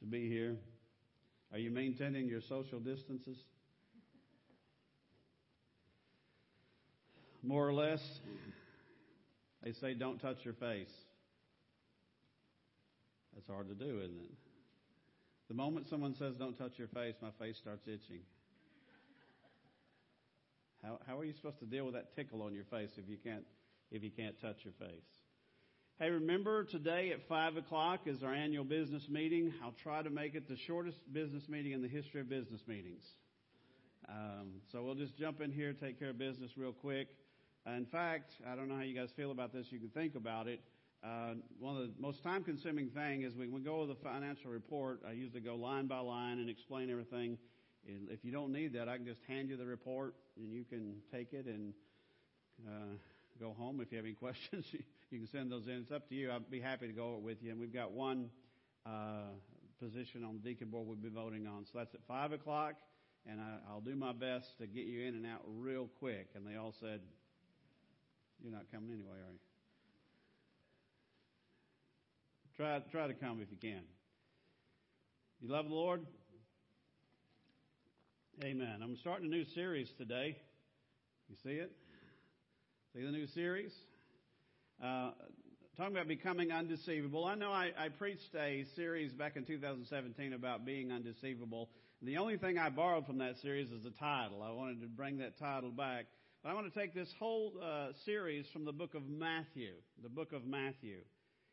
to be here. Are you maintaining your social distances? More or less, they say don't touch your face. That's hard to do, isn't it? The moment someone says don't touch your face, my face starts itching. How, how are you supposed to deal with that tickle on your face if you can't if you can't touch your face? Hey, remember today at five o'clock is our annual business meeting. I'll try to make it the shortest business meeting in the history of business meetings. Um, so we'll just jump in here, take care of business real quick. In fact, I don't know how you guys feel about this. You can think about it. Uh, one of the most time-consuming thing is when we go over the financial report. I usually go line by line and explain everything. And if you don't need that, I can just hand you the report and you can take it and uh, go home. If you have any questions, you can send those in. It's up to you. I'd be happy to go over it with you. And we've got one uh, position on the deacon board we'll be voting on. So that's at five o'clock, and I, I'll do my best to get you in and out real quick. And they all said, "You're not coming anyway, are you?" Try, try to come if you can. You love the Lord? Amen. I'm starting a new series today. You see it? See the new series? Uh, talking about becoming undeceivable. I know I, I preached a series back in 2017 about being undeceivable. The only thing I borrowed from that series is the title. I wanted to bring that title back. But I want to take this whole uh, series from the book of Matthew. The book of Matthew.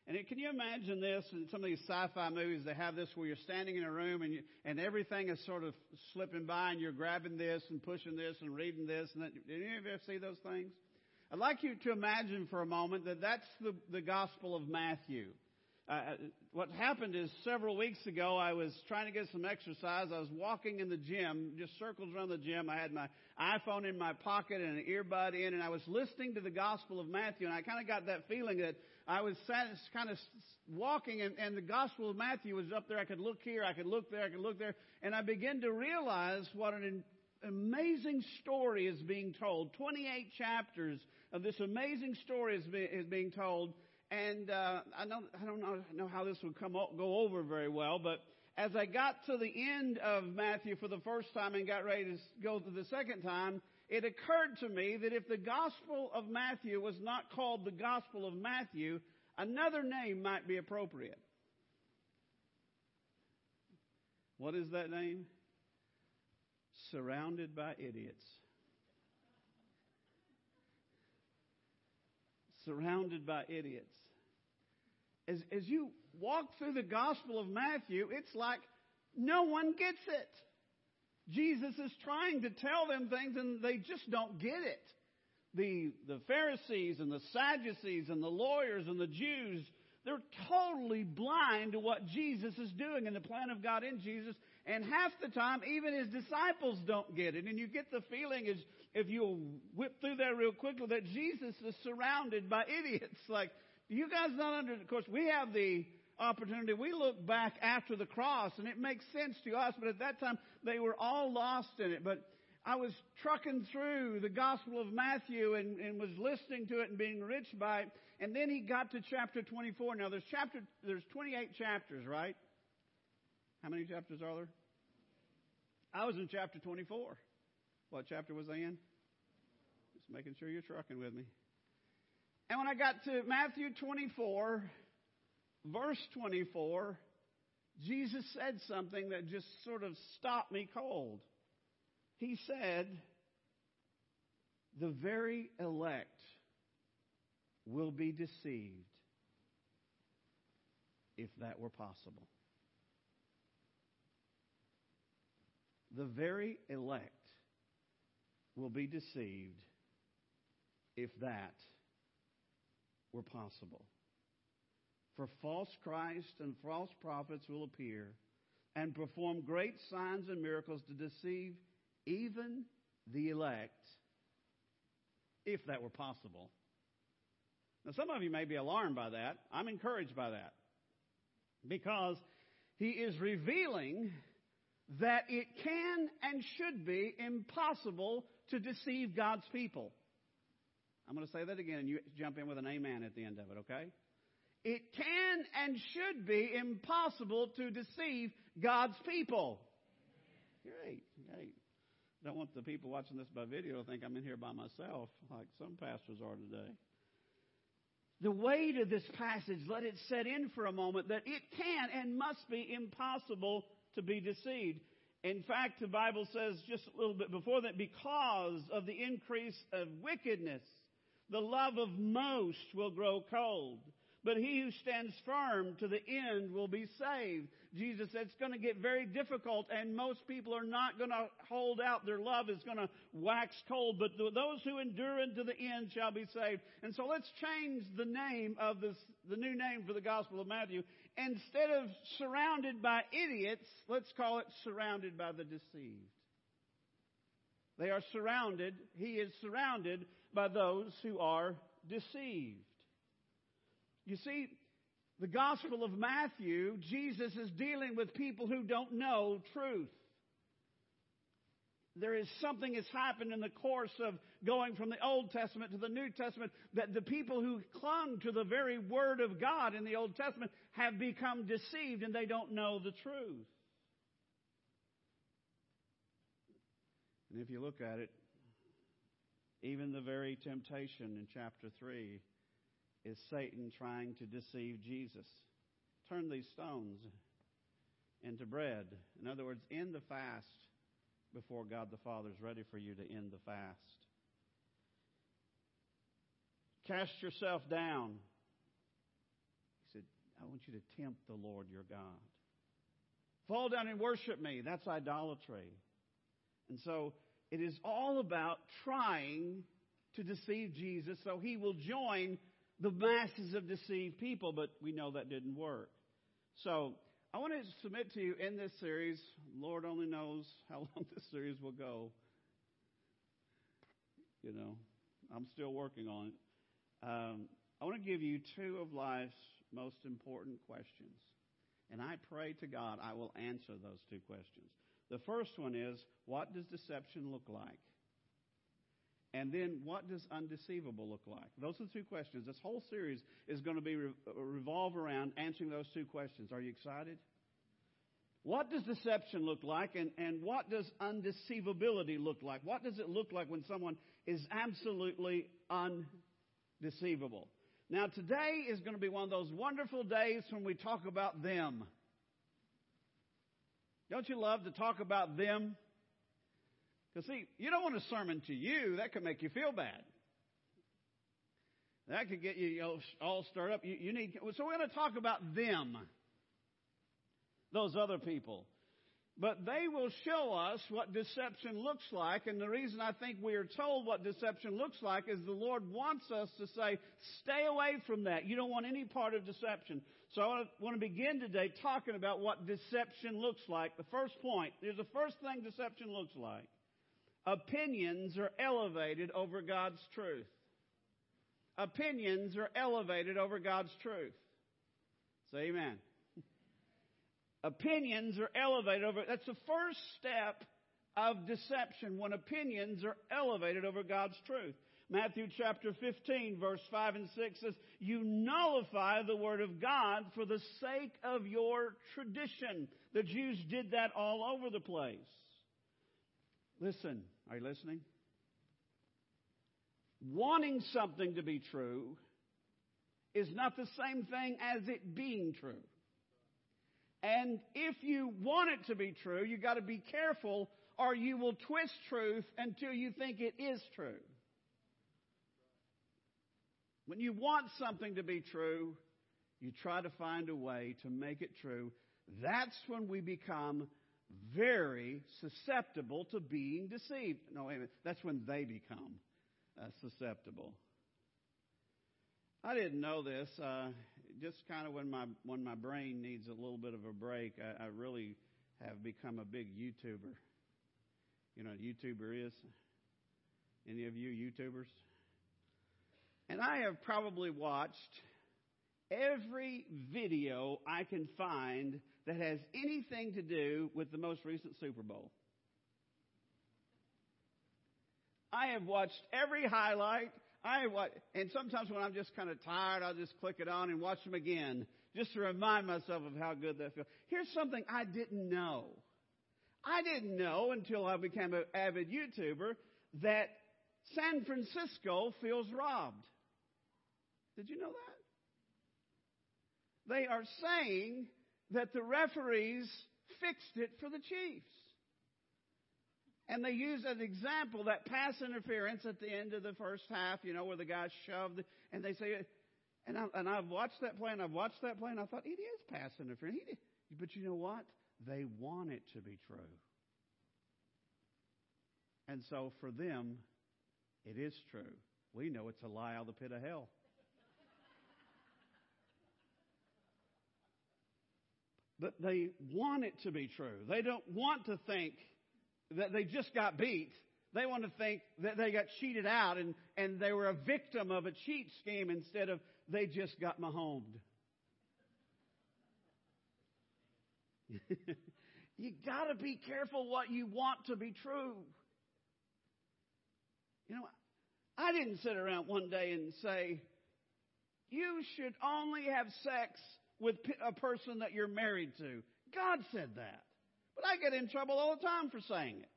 And it, can you imagine this in some of these sci-fi movies? They have this where you're standing in a room and you, and everything is sort of slipping by, and you're grabbing this and pushing this and reading this. And that, did any of you ever see those things? I'd like you to imagine for a moment that that's the, the Gospel of Matthew. Uh, uh, what happened is several weeks ago, I was trying to get some exercise. I was walking in the gym, just circles around the gym. I had my iPhone in my pocket and an earbud in, and I was listening to the Gospel of Matthew, and I kind of got that feeling that I was kind of walking, and, and the Gospel of Matthew was up there. I could look here, I could look there, I could look there, and I began to realize what an amazing story is being told. 28 chapters of this amazing story is, be, is being told. And uh, I, don't, I don't know, know how this would come go over very well, but as I got to the end of Matthew for the first time and got ready to go to the second time, it occurred to me that if the Gospel of Matthew was not called the Gospel of Matthew, another name might be appropriate. What is that name? Surrounded by Idiots. Surrounded by idiots. As, as you walk through the Gospel of Matthew, it's like no one gets it. Jesus is trying to tell them things and they just don't get it. The, the Pharisees and the Sadducees and the lawyers and the Jews, they're totally blind to what Jesus is doing and the plan of God in Jesus. And half the time, even his disciples don't get it. And you get the feeling as if you'll whip through there real quickly, that Jesus is surrounded by idiots. Like, you guys not under, of course, we have the opportunity. We look back after the cross and it makes sense to us, but at that time they were all lost in it. But I was trucking through the Gospel of Matthew and, and was listening to it and being enriched by it. And then he got to chapter 24. Now there's chapter, there's 28 chapters, right? How many chapters are there? I was in chapter 24. What chapter was I in? Just making sure you're trucking with me. And when I got to Matthew 24, verse 24, Jesus said something that just sort of stopped me cold. He said, The very elect will be deceived if that were possible. The very elect will be deceived if that were possible. For false Christ and false prophets will appear and perform great signs and miracles to deceive even the elect, if that were possible. Now, some of you may be alarmed by that. I'm encouraged by that because he is revealing that it can and should be impossible to deceive God's people. I'm going to say that again, and you jump in with an amen at the end of it, okay? it can and should be impossible to deceive God's people. Great, great. Don't want the people watching this by video to think I'm in here by myself, like some pastors are today. The weight of this passage, let it set in for a moment that it can and must be impossible to be deceived. In fact, the Bible says just a little bit before that, because of the increase of wickedness, the love of most will grow cold. But he who stands firm to the end will be saved. Jesus said it's going to get very difficult, and most people are not going to hold out. Their love is going to wax cold, but those who endure unto the end shall be saved. And so let's change the name of this, the new name for the Gospel of Matthew. Instead of surrounded by idiots, let's call it surrounded by the deceived. They are surrounded, he is surrounded by those who are deceived. You see, the Gospel of Matthew, Jesus is dealing with people who don't know truth. There is something that's happened in the course of going from the Old Testament to the New Testament that the people who clung to the very Word of God in the Old Testament have become deceived and they don't know the truth. And if you look at it, even the very temptation in chapter 3 is Satan trying to deceive Jesus. Turn these stones into bread. In other words, end the fast before God the Father is ready for you to end the fast. Cast yourself down. He said, I want you to tempt the Lord your God. Fall down and worship me. That's idolatry. And so it is all about trying to deceive Jesus so he will join the masses of deceived people, but we know that didn't work. So I want to submit to you in this series, Lord only knows how long this series will go. You know, I'm still working on it. Um, I want to give you two of life's most important questions. And I pray to God I will answer those two questions. The first one is what does deception look like? And then, what does undeceivable look like? Those are the two questions. This whole series is going to be re- uh, revolve around answering those two questions. Are you excited? What does deception look like, and, and what does undeceivability look like? What does it look like when someone is absolutely undeceivable? Now, today is going to be one of those wonderful days when we talk about them. Don't you love to talk about them? Because, see, you don't want a sermon to you. That could make you feel bad. That could get you, all stirred up. You, you need, so we're going to talk about them, those other people. But they will show us what deception looks like. And the reason I think we are told what deception looks like is the Lord wants us to say, stay away from that. You don't want any part of deception. So I want to begin today talking about what deception looks like. The first point, here's the first thing deception looks like opinions are elevated over God's truth. Opinions are elevated over God's truth. Say amen. opinions are elevated over, that's the first step of deception when opinions are elevated over God's truth. Matthew chapter 15 verse 5 and 6 says, You nullify the word of God for the sake of your tradition. The Jews did that all over the place. Listen, are you listening? Wanting something to be true is not the same thing as it being true. And if you want it to be true, you got to be careful or you will twist truth until you think it is true. When you want something to be true, you try to find a way to make it true. That's when we become very susceptible to being deceived. No, wait a minute. That's when they become uh, susceptible. I didn't know this. Uh, just kind of when my when my brain needs a little bit of a break, I, I really have become a big YouTuber. You know what YouTuber is? Any of you YouTubers? And I have probably watched every video I can find that has anything to do with the most recent Super Bowl. I have watched every highlight. I what, and sometimes when I'm just kind of tired, I'll just click it on and watch them again, just to remind myself of how good that feels. Here's something I didn't know. I didn't know until I became an avid YouTuber that San Francisco feels robbed. Did you know that? They are saying that the referees fixed it for the Chiefs. And they use an example that pass interference at the end of the first half, you know, where the guy shoved, and they say, and, I, and I've watched that play, and I've watched that play, and I thought, it is pass interference. But you know what? They want it to be true. And so for them, it is true. We know it's a lie out of the pit of hell. But they want it to be true. They don't want to think that they just got beat. They want to think that they got cheated out and, and they were a victim of a cheat scheme instead of they just got mahomed. you got to be careful what you want to be true. You know, I didn't sit around one day and say, you should only have sex with a person that you're married to. God said that. But I get in trouble all the time for saying it.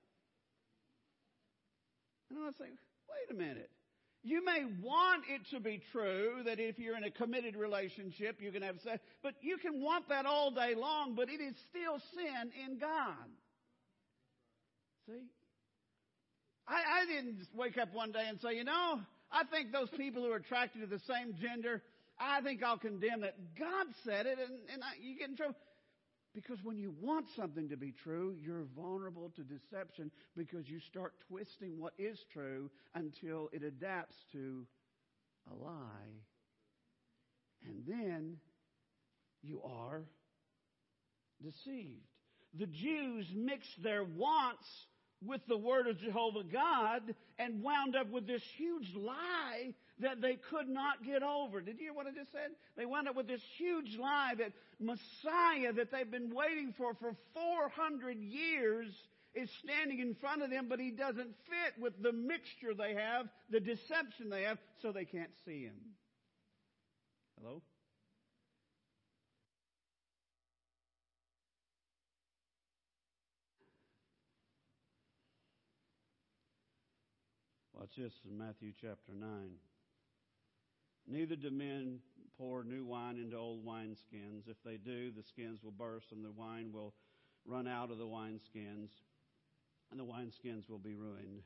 And I say, wait a minute. You may want it to be true that if you're in a committed relationship, you can have sex, but you can want that all day long, but it is still sin in God. See? I, I didn't wake up one day and say, you know, I think those people who are attracted to the same gender, I think I'll condemn that. God said it, and, and I, you get in trouble. Because when you want something to be true, you're vulnerable to deception because you start twisting what is true until it adapts to a lie. And then you are deceived. The Jews mixed their wants with the word of Jehovah God and wound up with this huge lie that they could not get over. Did you hear what I just said? They wound up with this huge lie that Messiah that they've been waiting for for 400 years is standing in front of them, but he doesn't fit with the mixture they have, the deception they have, so they can't see him. Hello? Watch this in Matthew chapter 9. Neither do men pour new wine into old wineskins. If they do, the skins will burst and the wine will run out of the wineskins, and the wineskins will be ruined.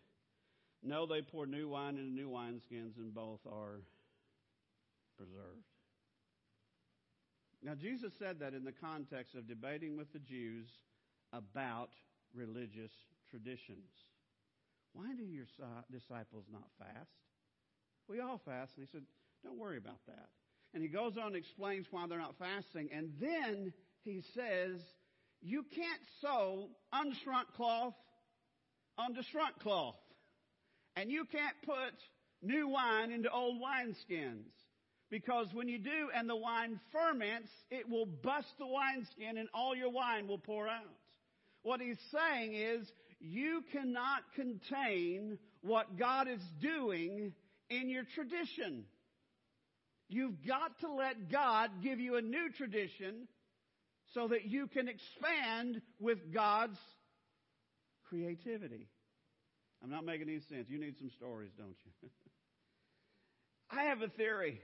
No, they pour new wine into new wineskins, and both are preserved. Now, Jesus said that in the context of debating with the Jews about religious traditions. Why do your disciples not fast? We all fast. And he said, Don't worry about that. And he goes on and explains why they're not fasting. And then he says, You can't sew unshrunk cloth onto shrunk cloth. And you can't put new wine into old wineskins. Because when you do and the wine ferments, it will bust the wineskin and all your wine will pour out. What he's saying is you cannot contain what God is doing in your tradition. You've got to let God give you a new tradition so that you can expand with God's creativity. I'm not making any sense. You need some stories, don't you? I have a theory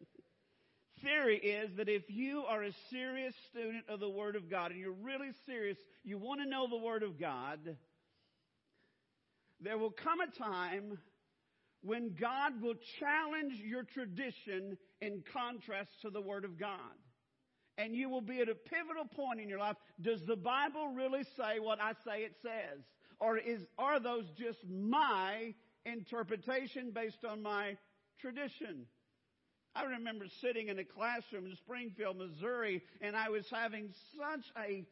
theory is that if you are a serious student of the Word of God and you're really serious, you want to know the Word of God, there will come a time when God will challenge your tradition in contrast to the Word of God. And you will be at a pivotal point in your life. Does the Bible really say what I say it says? Or is, are those just my interpretation based on my tradition? I remember sitting in a classroom in Springfield, Missouri, and I was having such a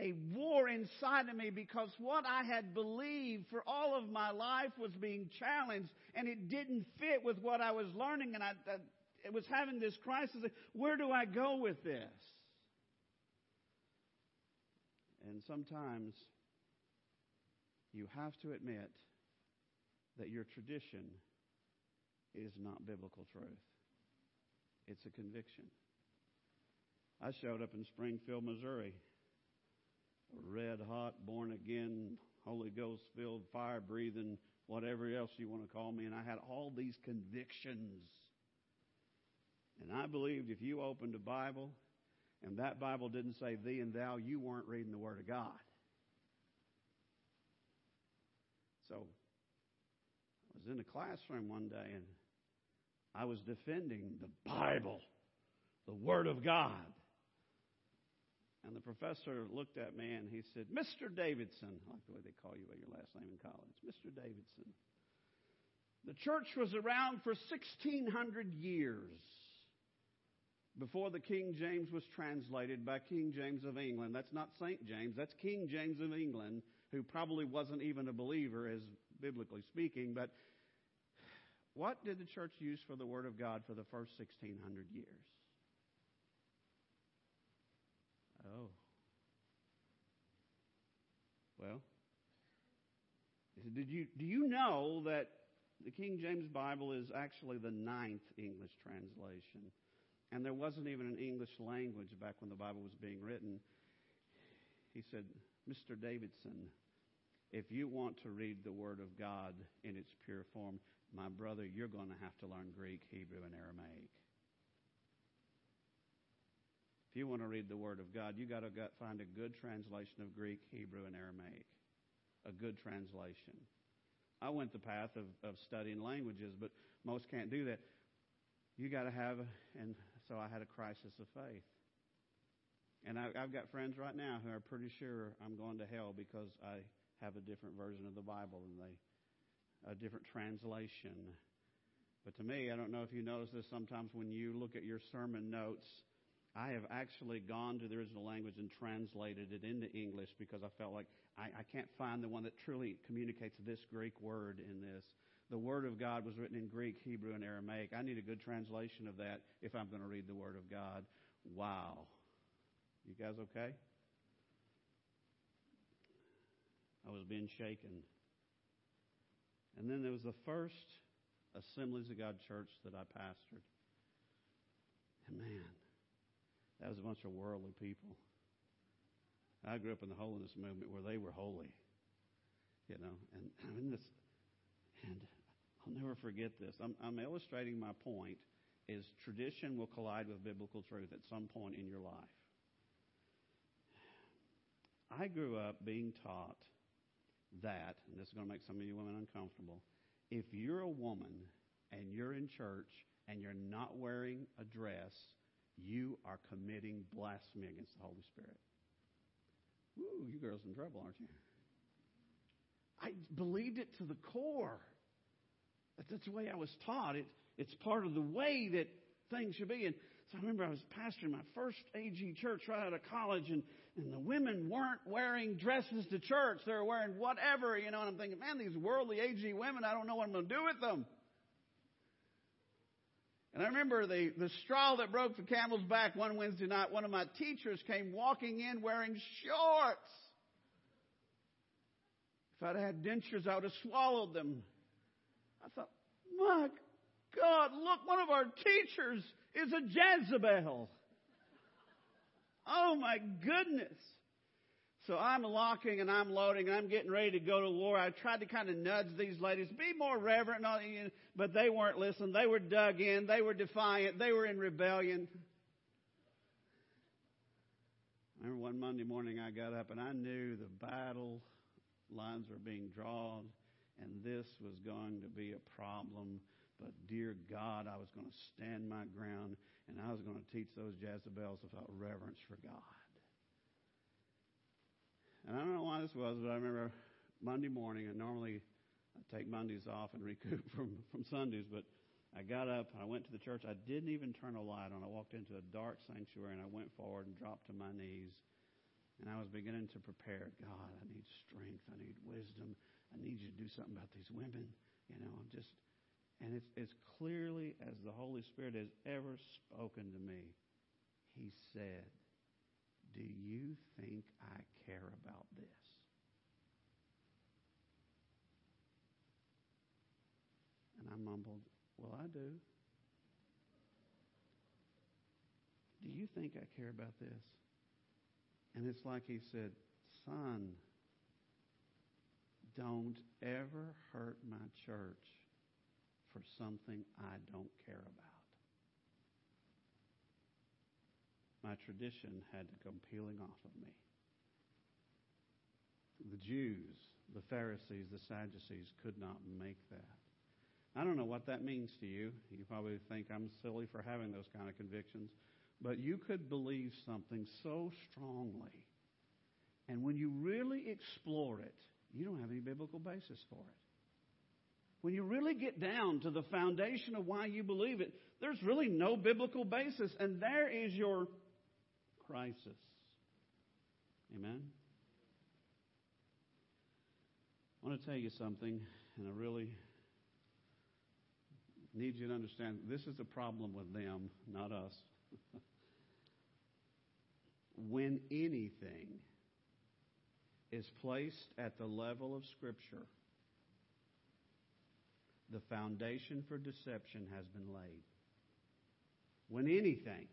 a war inside of me because what I had believed for all of my life was being challenged and it didn't fit with what I was learning and I, I was having this crisis. Where do I go with this? And sometimes you have to admit that your tradition is not biblical truth. It's a conviction. I showed up in Springfield, Missouri, red hot, born again, Holy Ghost filled, fire breathing, whatever else you want to call me, and I had all these convictions. And I believed if you opened a Bible and that Bible didn't say thee and thou, you weren't reading the Word of God. So I was in a classroom one day and I was defending the Bible, the Word of God. And the professor looked at me and he said, Mr. Davidson, I like the way they call you by your last name in college, Mr. Davidson. The church was around for 1600 years before the King James was translated by King James of England. That's not St. James, that's King James of England, who probably wasn't even a believer, as biblically speaking. But what did the church use for the Word of God for the first 1600 years? Oh. Well, he said, did you, do you know that the King James Bible is actually the ninth English translation? And there wasn't even an English language back when the Bible was being written. He said, Mr. Davidson, if you want to read the Word of God in its pure form, my brother, you're going to have to learn Greek, Hebrew, and Aramaic. If you want to read the Word of God, you've got to find a good translation of Greek, Hebrew, and Aramaic. A good translation. I went the path of, of studying languages, but most can't do that. You got to have, and so I had a crisis of faith. And I, I've got friends right now who are pretty sure I'm going to hell because I have a different version of the Bible and they a different translation. But to me, I don't know if you notice this sometimes when you look at your sermon notes, I have actually gone to the original language and translated it into English because I felt like I, I can't find the one that truly communicates this Greek word in this. The Word of God was written in Greek, Hebrew, and Aramaic. I need a good translation of that if I'm going to read the Word of God. Wow. You guys okay? I was being shaken. And then there was the first Assemblies of God church that I pastored. And man, that was a bunch of worldly people. I grew up in the holiness movement where they were holy, you know, and I'm in this, and I'll never forget this. I'm, I'm illustrating my point is tradition will collide with biblical truth at some point in your life. I grew up being taught that, and this is going to make some of you women uncomfortable, if you're a woman and you're in church and you're not wearing a dress, you are committing blasphemy against the Holy Spirit. Ooh, you girls in trouble, aren't you? I believed it to the core. That's the way I was taught. It, it's part of the way that things should be. And so I remember I was pastoring my first AG church right out of college, and, and the women weren't wearing dresses to church. They were wearing whatever, you know, and I'm thinking, man, these worldly AG women, I don't know what I'm going to do with them. And I remember the, the straw that broke the camel's back one Wednesday night, one of my teachers came walking in wearing shorts. If I'd had dentures, I would have swallowed them. I thought, my God, look, one of our teachers is a Jezebel. Oh my goodness. So I'm locking and I'm loading and I'm getting ready to go to war. I tried to kind of nudge these ladies, be more reverent, but they weren't listening. They were dug in. They were defiant. They were in rebellion. I remember one Monday morning I got up and I knew the battle lines were being drawn and this was going to be a problem. But dear God, I was going to stand my ground and I was going to teach those Jezebels about reverence for God. And I don't know why this was, but I remember Monday morning, and normally I take Mondays off and recoup from, from Sundays, but I got up and I went to the church. I didn't even turn a light on. I walked into a dark sanctuary and I went forward and dropped to my knees. And I was beginning to prepare. God, I need strength. I need wisdom. I need you to do something about these women. You know, I'm just, and it's as clearly as the Holy Spirit has ever spoken to me. He said, Do you think I care about this? And I mumbled, Well, I do. Do you think I care about this? And it's like he said, Son, don't ever hurt my church for something I don't care about. My tradition had to come peeling off of me. The Jews, the Pharisees, the Sadducees could not make that. I don't know what that means to you. You probably think I'm silly for having those kind of convictions. But you could believe something so strongly. And when you really explore it, you don't have any biblical basis for it. When you really get down to the foundation of why you believe it, there's really no biblical basis. And there is your crisis. Amen? I want to tell you something, and I really need you to understand this is a problem with them, not us. when anything is placed at the level of Scripture, the foundation for deception has been laid. When anything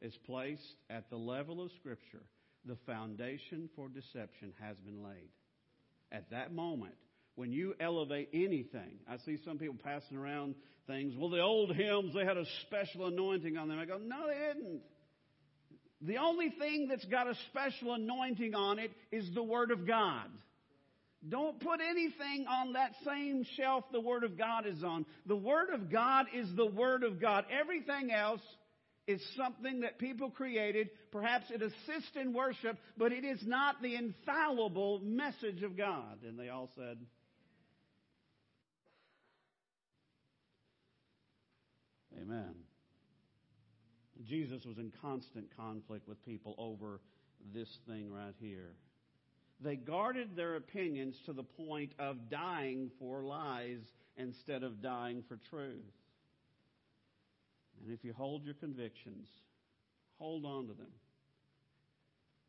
is placed at the level of Scripture, the foundation for deception has been laid. At that moment, when you elevate anything, I see some people passing around things. Well, the old hymns, they had a special anointing on them. I go, no, they didn't. The only thing that's got a special anointing on it is the Word of God. Don't put anything on that same shelf the Word of God is on. The Word of God is the Word of God. Everything else is something that people created. Perhaps it assists in worship, but it is not the infallible message of God. And they all said, Amen. Jesus was in constant conflict with people over this thing right here. They guarded their opinions to the point of dying for lies instead of dying for truth. And if you hold your convictions, hold on to them.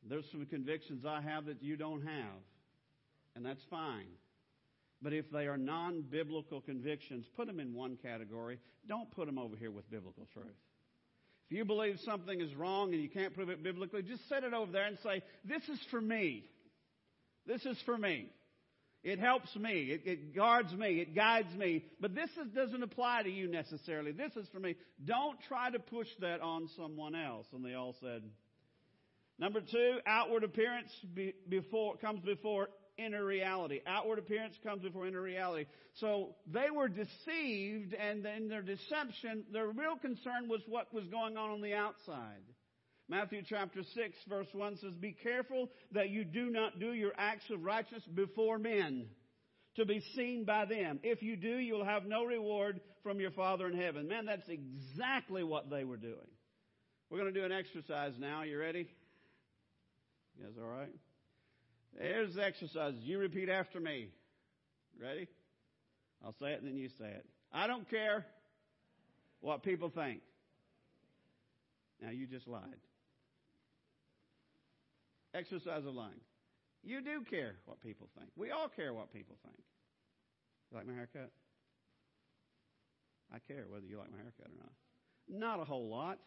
There's some convictions I have that you don't have, and that's fine. But if they are non biblical convictions, put them in one category. Don't put them over here with biblical truth. If you believe something is wrong and you can't prove it biblically, just set it over there and say, This is for me. This is for me. It helps me. It, it guards me. It guides me. But this is, doesn't apply to you necessarily. This is for me. Don't try to push that on someone else. And they all said, Number two, outward appearance be, before, comes before inner reality. Outward appearance comes before inner reality. So they were deceived, and in their deception, their real concern was what was going on on the outside. Matthew chapter 6, verse 1 says, Be careful that you do not do your acts of righteousness before men to be seen by them. If you do, you'll have no reward from your Father in heaven. Man, that's exactly what they were doing. We're going to do an exercise now. You ready? You guys all right? There's the exercise. You repeat after me. Ready? I'll say it and then you say it. I don't care what people think. Now you just lied. Exercise of lying. You do care what people think. We all care what people think. You like my haircut? I care whether you like my haircut or not. Not a whole lot.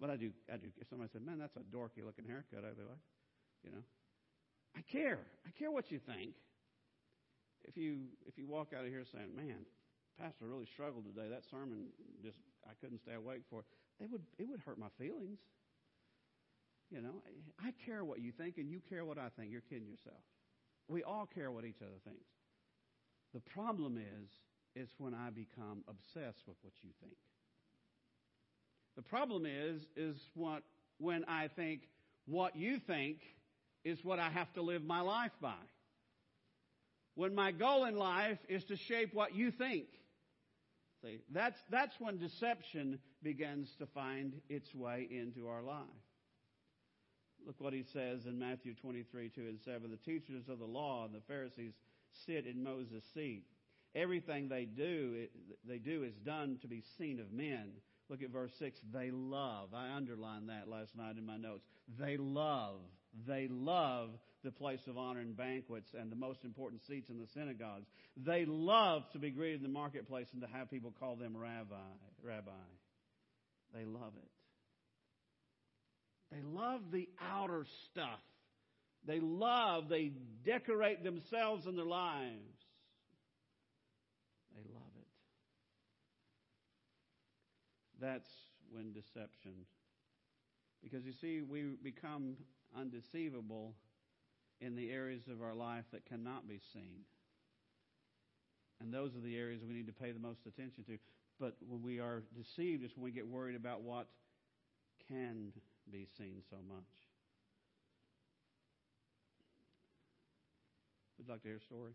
But I do, I do. If somebody said, man, that's a dorky looking haircut, I'd be like, you know. I care. I care what you think. If you if you walk out of here saying, man, Pastor really struggled today, that sermon just I couldn't stay awake for it, it would it would hurt my feelings. You know, I care what you think and you care what I think. You're kidding yourself. We all care what each other thinks. The problem is, is when I become obsessed with what you think. The problem is, is what when I think what you think is what I have to live my life by. When my goal in life is to shape what you think. See, that's, that's when deception begins to find its way into our life. Look what he says in Matthew 23, 2 and 7. The teachers of the law and the Pharisees sit in Moses' seat. Everything they do, they do is done to be seen of men. Look at verse 6. They love. I underlined that last night in my notes. They love. They love the place of honor and banquets and the most important seats in the synagogues. They love to be greeted in the marketplace and to have people call them rabbi, rabbi. They love it. They love the outer stuff. They love, they decorate themselves and their lives. They love it. That's when deception. Because you see, we become undeceivable in the areas of our life that cannot be seen. And those are the areas we need to pay the most attention to. But when we are deceived, it's when we get worried about what can be seen so much. Would you like to hear a story?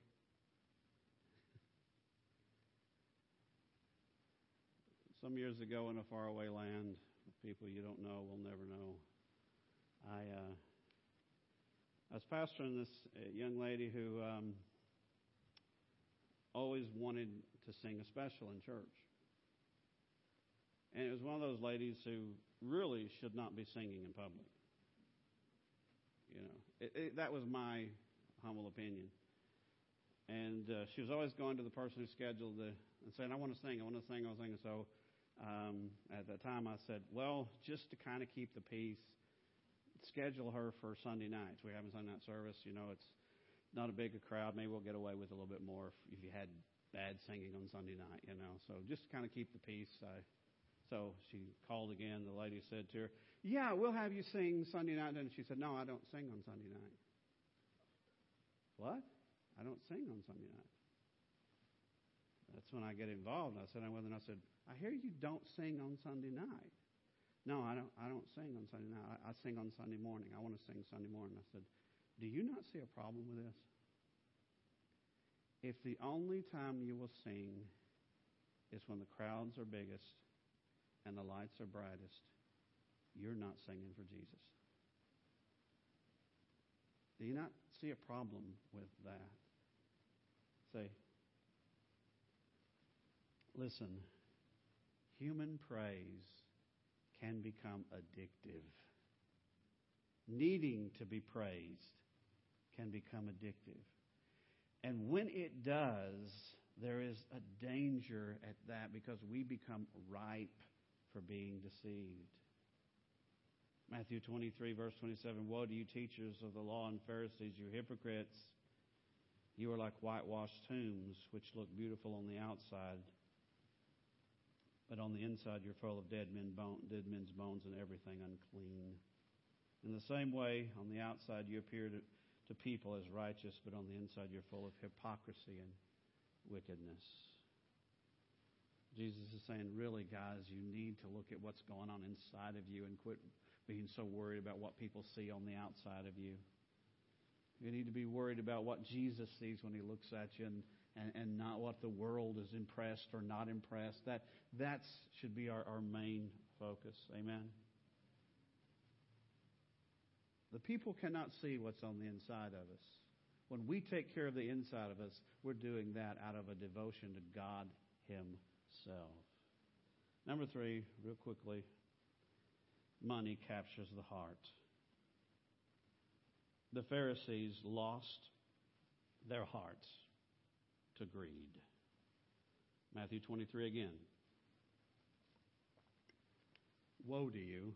Some years ago in a faraway land, people you don't know will never know, I, uh, I was pastoring this uh, young lady who um, always wanted to sing a special in church. And it was one of those ladies who really should not be singing in public. You know, it, it, that was my humble opinion. And uh, she was always going to the person who scheduled the and saying, "I want to sing, I want to sing, I want to sing." So um, at that time, I said, "Well, just to kind of keep the peace, schedule her for Sunday nights. We have a Sunday night service. You know, it's not a big crowd. Maybe we'll get away with a little bit more if, if you had bad singing on Sunday night. You know, so just to kind of keep the peace." I, so she called again. The lady said to her, "Yeah, we'll have you sing Sunday night." And she said, "No, I don't sing on Sunday night." What? I don't sing on Sunday night. That's when I get involved. I said, I went and I said, I hear you don't sing on Sunday night. No, I don't. I don't sing on Sunday night. I, I sing on Sunday morning. I want to sing Sunday morning. I said, Do you not see a problem with this? If the only time you will sing is when the crowds are biggest and the lights are brightest, you're not singing for Jesus. Do you not see a problem with that? Say, listen, human praise can become addictive. Needing to be praised can become addictive. And when it does, there is a danger at that because we become ripe for being deceived. Matthew 23, verse 27 Woe to you, teachers of the law and Pharisees, you hypocrites! You are like whitewashed tombs, which look beautiful on the outside, but on the inside you're full of dead, men bone, dead men's bones and everything unclean. In the same way, on the outside you appear to, to people as righteous, but on the inside you're full of hypocrisy and wickedness. Jesus is saying, really, guys, you need to look at what's going on inside of you and quit being so worried about what people see on the outside of you. You need to be worried about what Jesus sees when he looks at you and, and, and not what the world is impressed or not impressed. That that should be our, our main focus. Amen. The people cannot see what's on the inside of us. When we take care of the inside of us, we're doing that out of a devotion to God Himself. Number three, real quickly, money captures the heart. The Pharisees lost their hearts to greed. Matthew 23 again. Woe to you,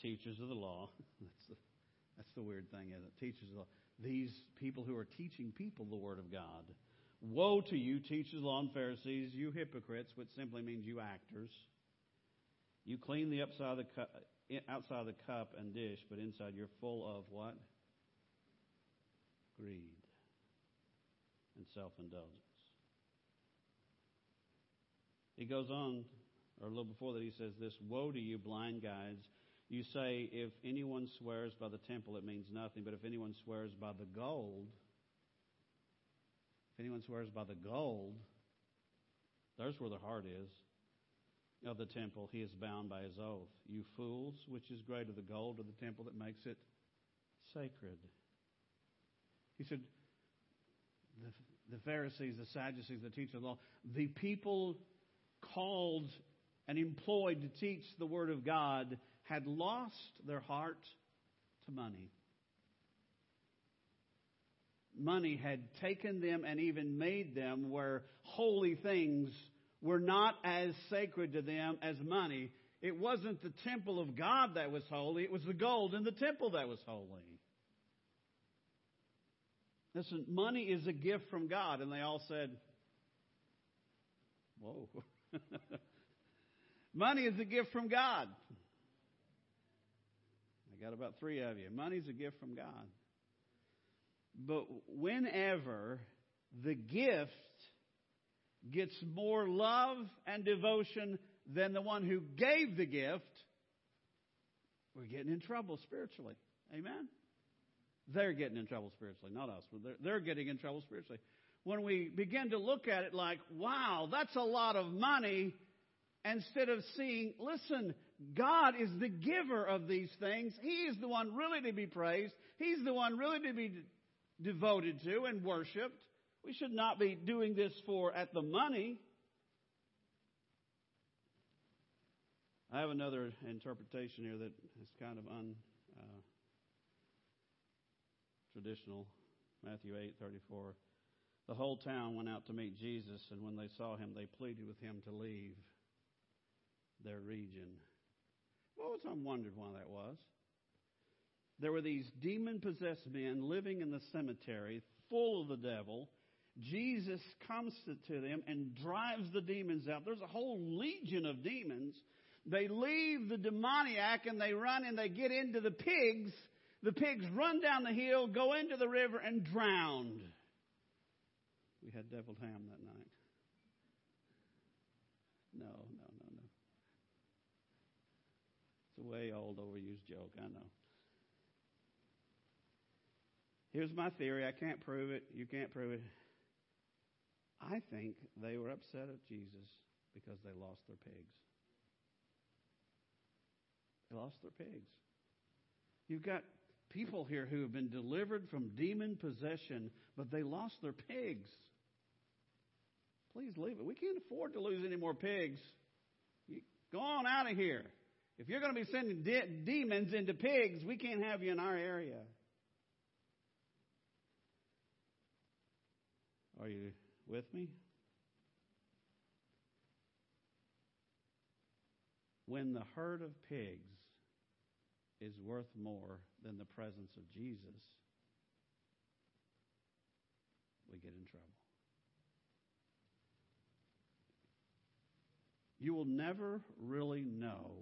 teachers of the law. That's the, that's the weird thing, isn't it? Teachers of the law. These people who are teaching people the Word of God. Woe to you, teachers law and Pharisees, you hypocrites, which simply means you actors. You clean the upside of the outside of the cup and dish, but inside you're full of what? Greed and self indulgence. He goes on, or a little before that, he says this Woe to you, blind guides! You say, if anyone swears by the temple, it means nothing, but if anyone swears by the gold, anyone swears by the gold, there's where the heart is of the temple, he is bound by his oath. You fools, which is greater, the gold or the temple that makes it sacred? He said, the, the Pharisees, the Sadducees, the teachers of the law, the people called and employed to teach the Word of God had lost their heart to money. Money had taken them and even made them where holy things were not as sacred to them as money. It wasn't the temple of God that was holy, it was the gold in the temple that was holy. Listen, money is a gift from God. And they all said, Whoa. money is a gift from God. I got about three of you. Money's a gift from God. But whenever the gift gets more love and devotion than the one who gave the gift, we're getting in trouble spiritually. Amen? They're getting in trouble spiritually, not us. They're, they're getting in trouble spiritually. When we begin to look at it like, wow, that's a lot of money, instead of seeing, listen, God is the giver of these things. He is the one really to be praised. He's the one really to be devoted to and worshiped. We should not be doing this for at the money. I have another interpretation here that is kind of un, uh, traditional. Matthew 8:34. The whole town went out to meet Jesus, and when they saw him, they pleaded with him to leave their region. Well, some wondered why that was. There were these demon possessed men living in the cemetery, full of the devil. Jesus comes to them and drives the demons out. There's a whole legion of demons. They leave the demoniac and they run and they get into the pigs the pigs run down the hill, go into the river, and drowned. We had deviled ham that night. No, no, no, no. It's a way old, overused joke, I know. Here's my theory. I can't prove it. You can't prove it. I think they were upset at Jesus because they lost their pigs. They lost their pigs. You've got people here who have been delivered from demon possession, but they lost their pigs. Please leave it. We can't afford to lose any more pigs. You, Go on out of here. If you're going to be sending de- demons into pigs, we can't have you in our area. Are you with me? When the herd of pigs is worth more than the presence of Jesus, we get in trouble. You will never really know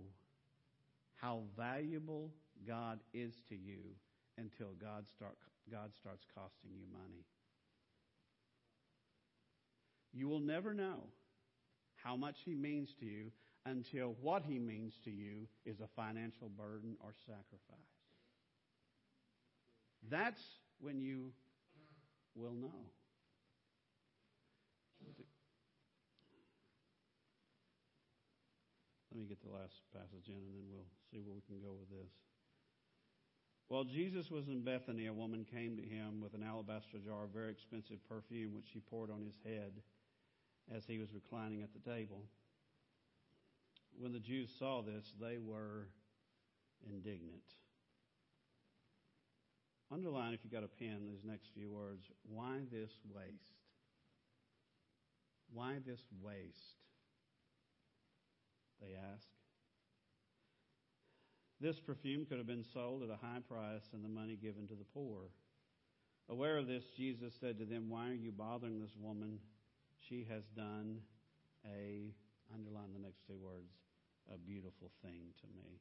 how valuable God is to you until God, start, God starts costing you money. You will never know how much He means to you until what He means to you is a financial burden or sacrifice. That's when you will know. Let me get the last passage in and then we'll see where we can go with this. While Jesus was in Bethany, a woman came to him with an alabaster jar of very expensive perfume, which she poured on his head as he was reclining at the table. When the Jews saw this, they were indignant. Underline, if you've got a pen, these next few words. Why this waste? Why this waste? They ask. This perfume could have been sold at a high price and the money given to the poor. Aware of this, Jesus said to them, Why are you bothering this woman? She has done a, underline the next two words, a beautiful thing to me.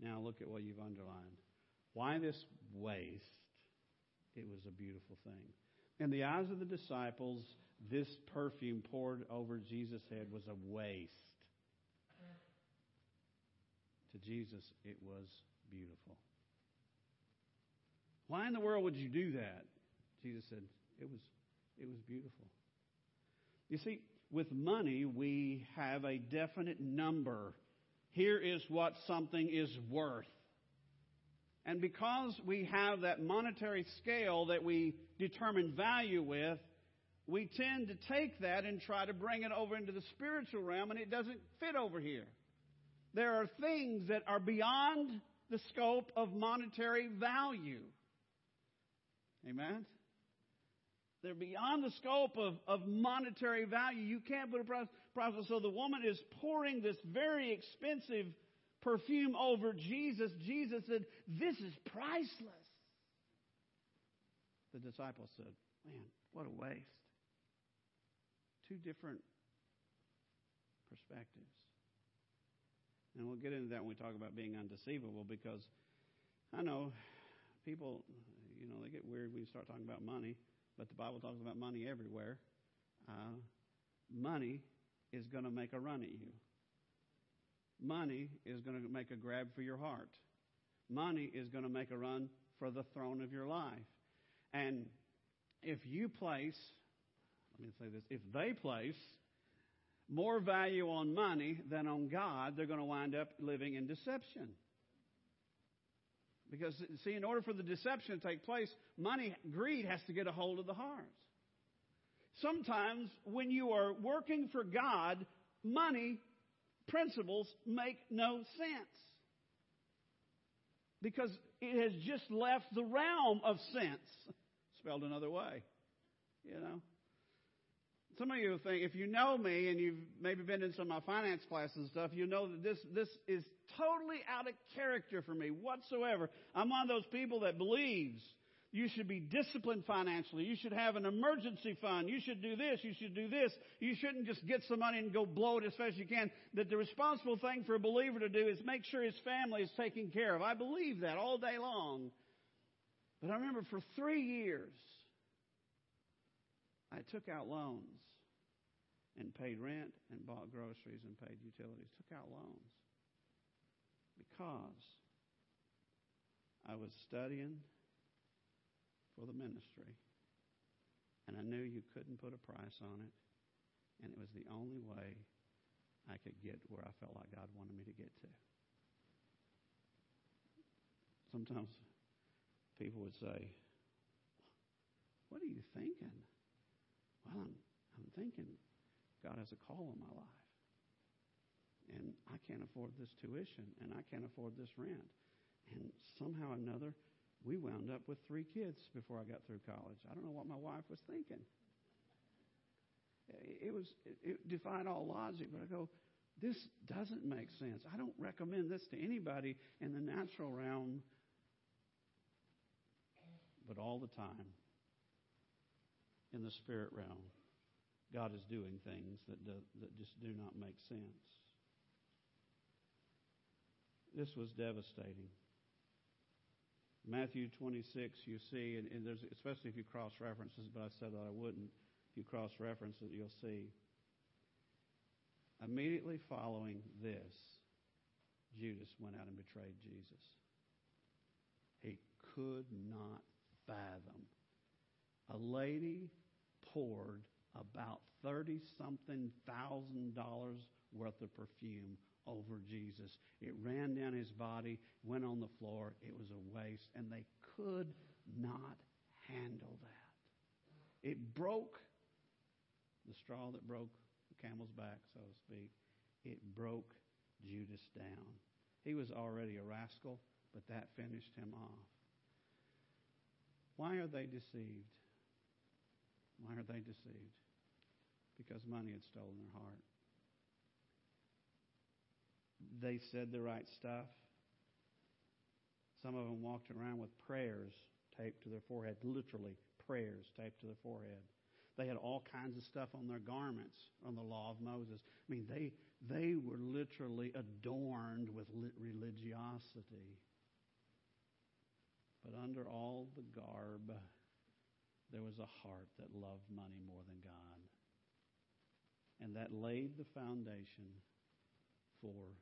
Now look at what you've underlined. Why this waste? It was a beautiful thing. In the eyes of the disciples, this perfume poured over Jesus' head was a waste. To Jesus, it was beautiful. Why in the world would you do that? Jesus said, it was, it was beautiful. You see, with money, we have a definite number. Here is what something is worth. And because we have that monetary scale that we determine value with, we tend to take that and try to bring it over into the spiritual realm, and it doesn't fit over here. There are things that are beyond the scope of monetary value. Amen? They're beyond the scope of, of monetary value. You can't put a price, price. So the woman is pouring this very expensive perfume over Jesus. Jesus said, This is priceless. The disciples said, Man, what a waste. Two different perspectives. And we'll get into that when we talk about being undeceivable because I know people, you know, they get weird when you start talking about money, but the Bible talks about money everywhere. Uh, money is going to make a run at you. Money is going to make a grab for your heart. Money is going to make a run for the throne of your life. And if you place, let me say this, if they place more value on money than on God, they're going to wind up living in deception. Because, see, in order for the deception to take place, money, greed has to get a hold of the heart. Sometimes when you are working for God, money principles make no sense. Because it has just left the realm of sense, spelled another way. You know? Some of you think, if you know me and you've maybe been in some of my finance classes and stuff, you know that this, this is totally out of character for me whatsoever. I'm one of those people that believes you should be disciplined financially. You should have an emergency fund. You should do this. You should do this. You shouldn't just get some money and go blow it as fast as you can. That the responsible thing for a believer to do is make sure his family is taken care of. I believe that all day long. But I remember for three years, I took out loans and paid rent and bought groceries and paid utilities. Took out loans because I was studying for the ministry. And I knew you couldn't put a price on it. And it was the only way I could get where I felt like God wanted me to get to. Sometimes people would say, What are you thinking? Well, I'm, I'm thinking God has a call on my life. And I can't afford this tuition, and I can't afford this rent. And somehow or another, we wound up with three kids before I got through college. I don't know what my wife was thinking. It was it defied all logic, but I go, this doesn't make sense. I don't recommend this to anybody in the natural realm. But all the time, in the spirit realm, God is doing things that do, that just do not make sense. This was devastating. Matthew 26, you see, and, and there's, especially if you cross references, but I said that I wouldn't. If you cross reference it, you'll see. Immediately following this, Judas went out and betrayed Jesus. He could not fathom. A lady poured about 30 something thousand dollars worth of perfume over Jesus. It ran down his body, went on the floor. It was a waste, and they could not handle that. It broke the straw that broke the camel's back, so to speak. It broke Judas down. He was already a rascal, but that finished him off. Why are they deceived? Why are they deceived? Because money had stolen their heart they said the right stuff. Some of them walked around with prayers taped to their forehead, literally prayers taped to their forehead. They had all kinds of stuff on their garments on the law of Moses. I mean, they, they were literally adorned with religiosity. But under all the garb, there was a heart that loved money more than God. And that laid the foundation for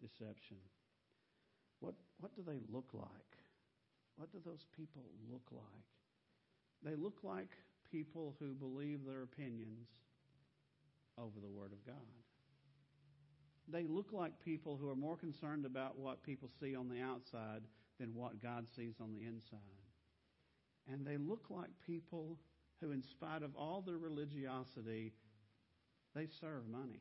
deception. What, what do they look like? What do those people look like? They look like people who believe their opinions over the Word of God. They look like people who are more concerned about what people see on the outside than what God sees on the inside. And they look like people who, in spite of all their religiosity, they serve money.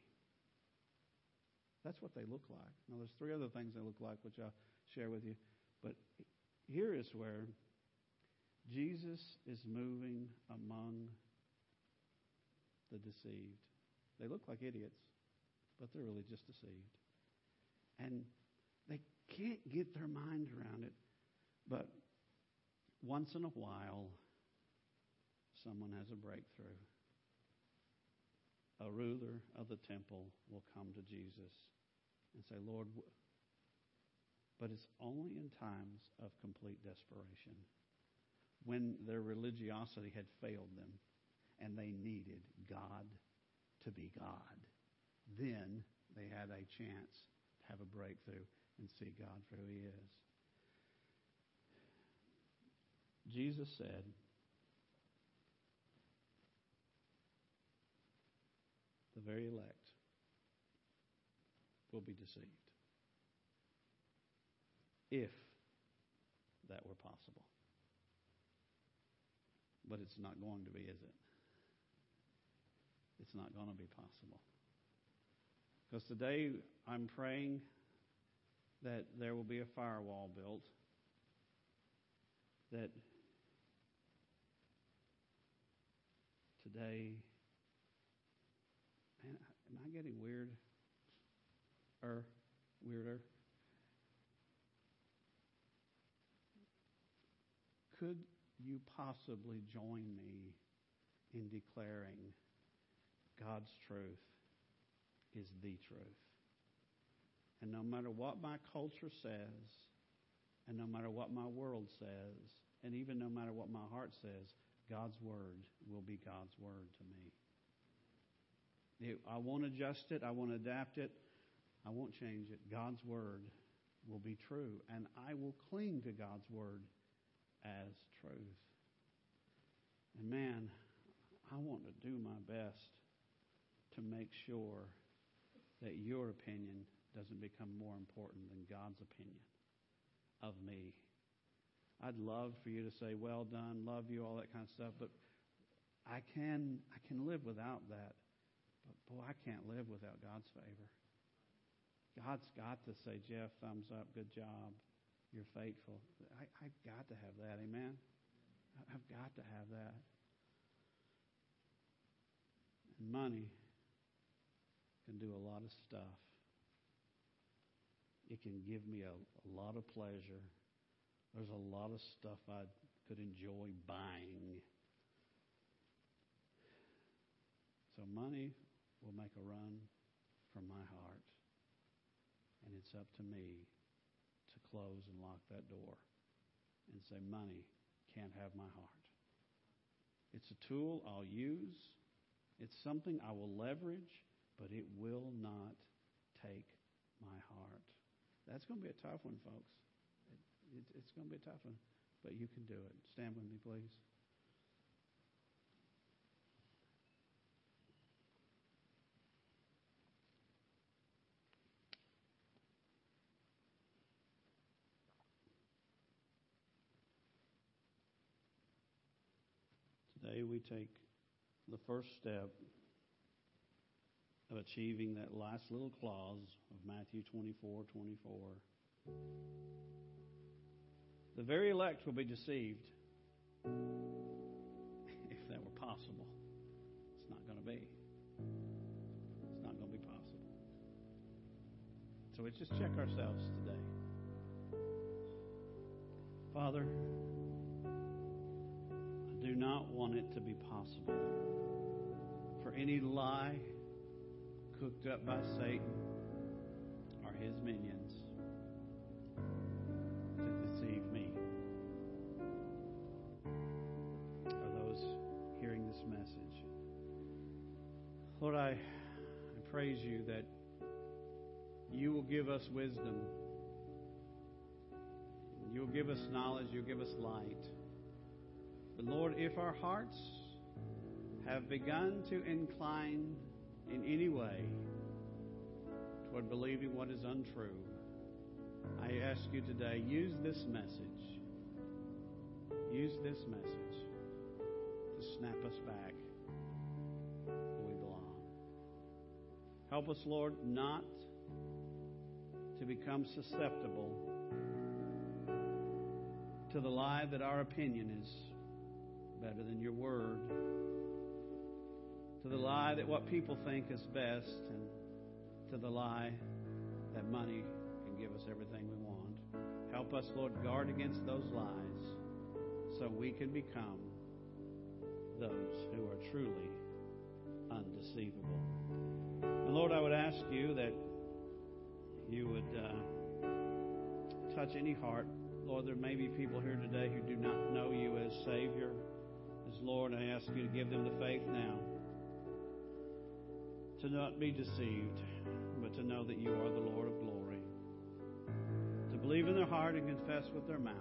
That's what they look like. Now, there's three other things they look like, which I'll share with you. But here is where Jesus is moving among the deceived. They look like idiots, but they're really just deceived. And they can't get their mind around it. But once in a while, someone has a breakthrough. A ruler of the temple will come to Jesus and say, Lord, but it's only in times of complete desperation when their religiosity had failed them and they needed God to be God. Then they had a chance to have a breakthrough and see God for who He is. Jesus said, the very elect will be deceived. If that were possible. But it's not going to be, is it? It's not going to be possible. Because today I'm praying that there will be a firewall built that today. Man am i getting weird? Or weirder? Could you possibly join me in declaring God's truth is the truth? And no matter what my culture says, and no matter what my world says, and even no matter what my heart says, God's word will be God's word to me. I won't adjust it. I won't adapt it. I won't change it. God's word will be true, and I will cling to God's word as truth. And man, I want to do my best to make sure that your opinion doesn't become more important than God's opinion of me. I'd love for you to say, well done, love you, all that kind of stuff, but I can, I can live without that. But boy, I can't live without God's favor. God's got to say, Jeff, thumbs up, good job. You're faithful. I, I've got to have that. Amen? I've got to have that. And money can do a lot of stuff. It can give me a, a lot of pleasure. There's a lot of stuff I could enjoy buying. So money will make a run from my heart. And it's up to me to close and lock that door and say, money can't have my heart. It's a tool I'll use. It's something I will leverage, but it will not take my heart. That's going to be a tough one, folks. It, it, it's going to be a tough one, but you can do it. Stand with me, please. Today we take the first step of achieving that last little clause of Matthew 24 24. The very elect will be deceived if that were possible. It's not going to be. It's not going to be possible. So let's just check ourselves today. Father, I do not want it to be possible for any lie cooked up by Satan or his minions Lord, I, I praise you that you will give us wisdom. You'll give us knowledge. You'll give us light. But Lord, if our hearts have begun to incline in any way toward believing what is untrue, I ask you today, use this message. Use this message to snap us back Help us, Lord, not to become susceptible to the lie that our opinion is better than your word, to the lie that what people think is best, and to the lie that money can give us everything we want. Help us, Lord, guard against those lies so we can become those who are truly undeceivable. And Lord, I would ask you that you would uh, touch any heart. Lord, there may be people here today who do not know you as Savior, as Lord. I ask you to give them the faith now to not be deceived, but to know that you are the Lord of glory. To believe in their heart and confess with their mouth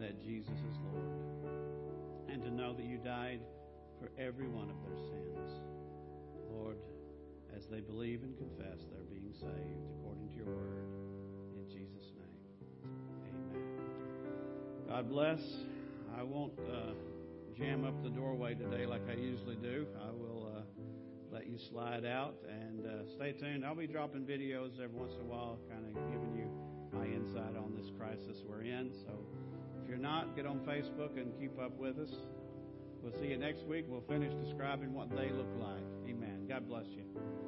that Jesus is Lord. And to know that you died for every one of their sins. Lord, as they believe and confess, they're being saved according to your word. In Jesus' name, amen. God bless. I won't uh, jam up the doorway today like I usually do. I will uh, let you slide out and uh, stay tuned. I'll be dropping videos every once in a while, kind of giving you my insight on this crisis we're in. So if you're not, get on Facebook and keep up with us. We'll see you next week. We'll finish describing what they look like. God bless you.